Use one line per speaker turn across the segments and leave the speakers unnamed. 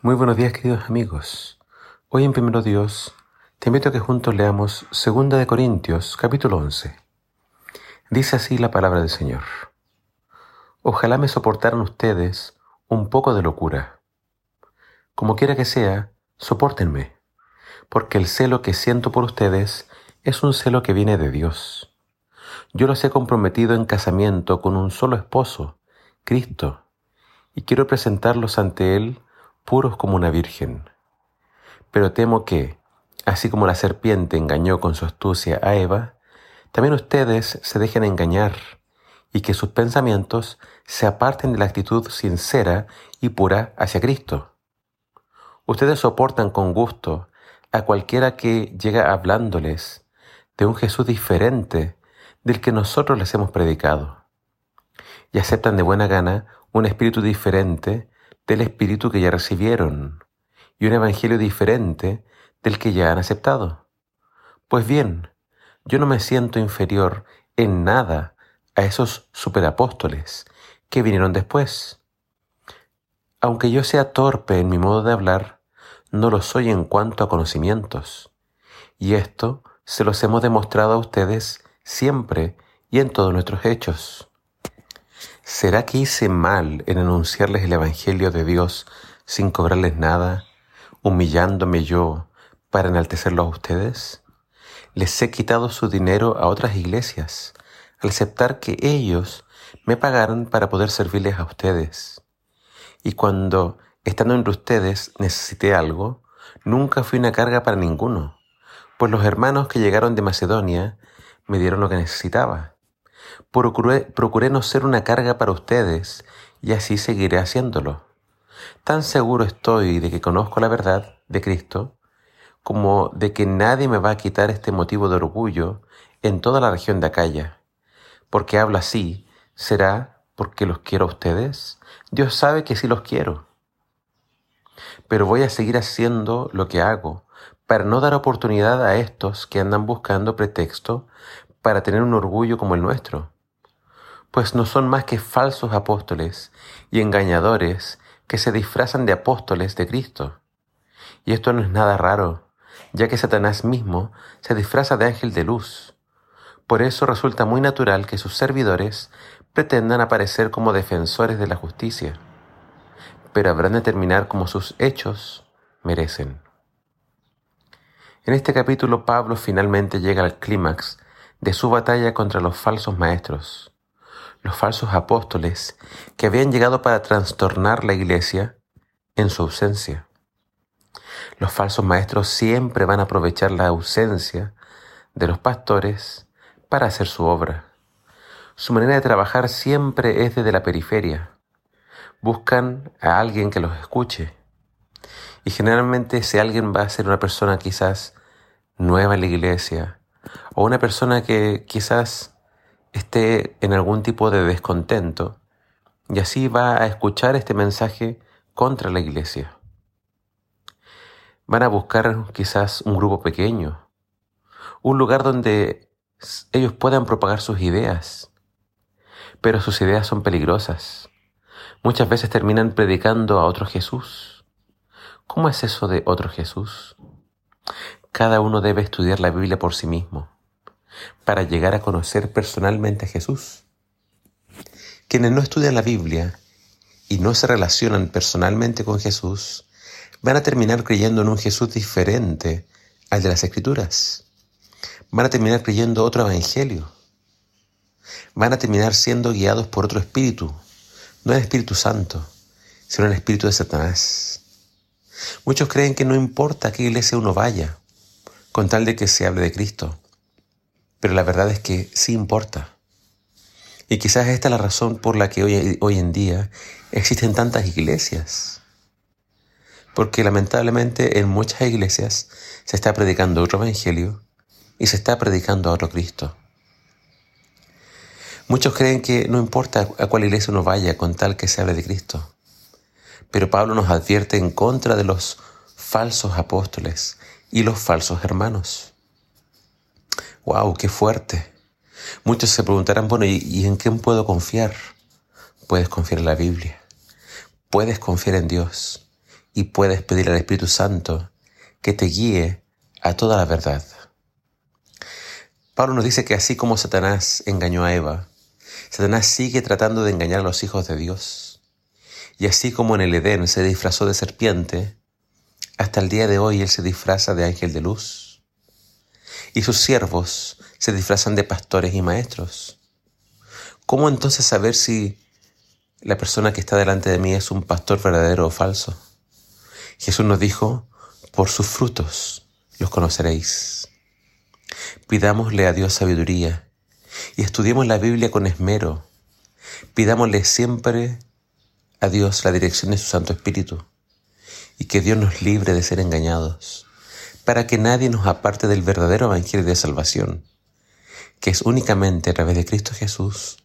Muy buenos días queridos amigos. Hoy en Primero Dios te invito a que juntos leamos 2 de Corintios capítulo 11. Dice así la palabra del Señor. Ojalá me soportaran ustedes un poco de locura. Como quiera que sea, soportenme, porque el celo que siento por ustedes es un celo que viene de Dios. Yo los he comprometido en casamiento con un solo esposo, Cristo, y quiero presentarlos ante Él puros como una virgen. Pero temo que, así como la serpiente engañó con su astucia a Eva, también ustedes se dejen engañar y que sus pensamientos se aparten de la actitud sincera y pura hacia Cristo. Ustedes soportan con gusto a cualquiera que llega hablándoles de un Jesús diferente del que nosotros les hemos predicado. Y aceptan de buena gana un espíritu diferente del Espíritu que ya recibieron y un Evangelio diferente del que ya han aceptado. Pues bien, yo no me siento inferior en nada a esos superapóstoles que vinieron después. Aunque yo sea torpe en mi modo de hablar, no lo soy en cuanto a conocimientos. Y esto se los hemos demostrado a ustedes siempre y en todos nuestros hechos. ¿Será que hice mal en anunciarles el Evangelio de Dios sin cobrarles nada, humillándome yo para enaltecerlo a ustedes? Les he quitado su dinero a otras iglesias al aceptar que ellos me pagaran para poder servirles a ustedes. Y cuando, estando entre ustedes, necesité algo, nunca fui una carga para ninguno, pues los hermanos que llegaron de Macedonia me dieron lo que necesitaba Procuré, no ser una carga para ustedes y así seguiré haciéndolo. Tan seguro estoy de que conozco la verdad de Cristo como de que nadie me va a quitar este motivo de orgullo en toda la región de Acaya. Porque hablo así, ¿será porque los quiero a ustedes? Dios sabe que sí los quiero. Pero voy a seguir haciendo lo que hago para no dar oportunidad a estos que andan buscando pretexto para tener un orgullo como el nuestro, pues no son más que falsos apóstoles y engañadores que se disfrazan de apóstoles de Cristo. Y esto no es nada raro, ya que Satanás mismo se disfraza de ángel de luz. Por eso resulta muy natural que sus servidores pretendan aparecer como defensores de la justicia, pero habrán de terminar como sus hechos merecen. En este capítulo Pablo finalmente llega al clímax de su batalla contra los falsos maestros, los falsos apóstoles que habían llegado para trastornar la iglesia en su ausencia. Los falsos maestros siempre van a aprovechar la ausencia de los pastores para hacer su obra. Su manera de trabajar siempre es desde la periferia. Buscan a alguien que los escuche. Y generalmente ese alguien va a ser una persona quizás nueva en la iglesia, o una persona que quizás esté en algún tipo de descontento y así va a escuchar este mensaje contra la iglesia. Van a buscar quizás un grupo pequeño, un lugar donde ellos puedan propagar sus ideas, pero sus ideas son peligrosas. Muchas veces terminan predicando a otro Jesús. ¿Cómo es eso de otro Jesús? Cada uno debe estudiar la Biblia por sí mismo para llegar a conocer personalmente a Jesús. Quienes no estudian la Biblia y no se relacionan personalmente con Jesús van a terminar creyendo en un Jesús diferente al de las Escrituras. Van a terminar creyendo otro evangelio. Van a terminar siendo guiados por otro espíritu, no el Espíritu Santo, sino el Espíritu de Satanás. Muchos creen que no importa a qué iglesia uno vaya, con tal de que se hable de Cristo. Pero la verdad es que sí importa. Y quizás esta es la razón por la que hoy, en día existen tantas iglesias. Porque lamentablemente en muchas iglesias se está predicando otro evangelio y se está predicando a otro Cristo. Muchos creen que no importa a cuál iglesia uno vaya con tal que se hable de Cristo. Pero Pablo nos advierte en contra de los falsos apóstoles y los falsos hermanos. ¡Wow! ¡Qué fuerte! Muchos se preguntarán, bueno, ¿y, en quién puedo confiar? Puedes confiar en la Biblia. Puedes confiar en Dios. y puedes pedir al Espíritu Santo que te guíe a toda la verdad. Pablo nos dice que así como Satanás engañó a Eva, Satanás sigue tratando de engañar a los hijos de Dios. Y así como en el Edén se disfrazó de serpiente, hasta el día de hoy él se disfraza de ángel de luz. Y sus siervos se disfrazan de pastores y maestros. ¿Cómo entonces saber si la persona que está delante de mí es un pastor verdadero o falso? Jesús nos dijo, por sus frutos los conoceréis. Pidámosle a Dios sabiduría y estudiemos la Biblia con esmero. Pidámosle siempre a Dios la dirección de su Santo Espíritu y que Dios nos libre de ser engañados, para que nadie nos aparte del verdadero Evangelio de salvación, que es únicamente a través de Cristo Jesús,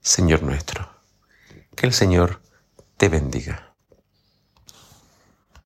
Señor nuestro. Que el Señor te bendiga.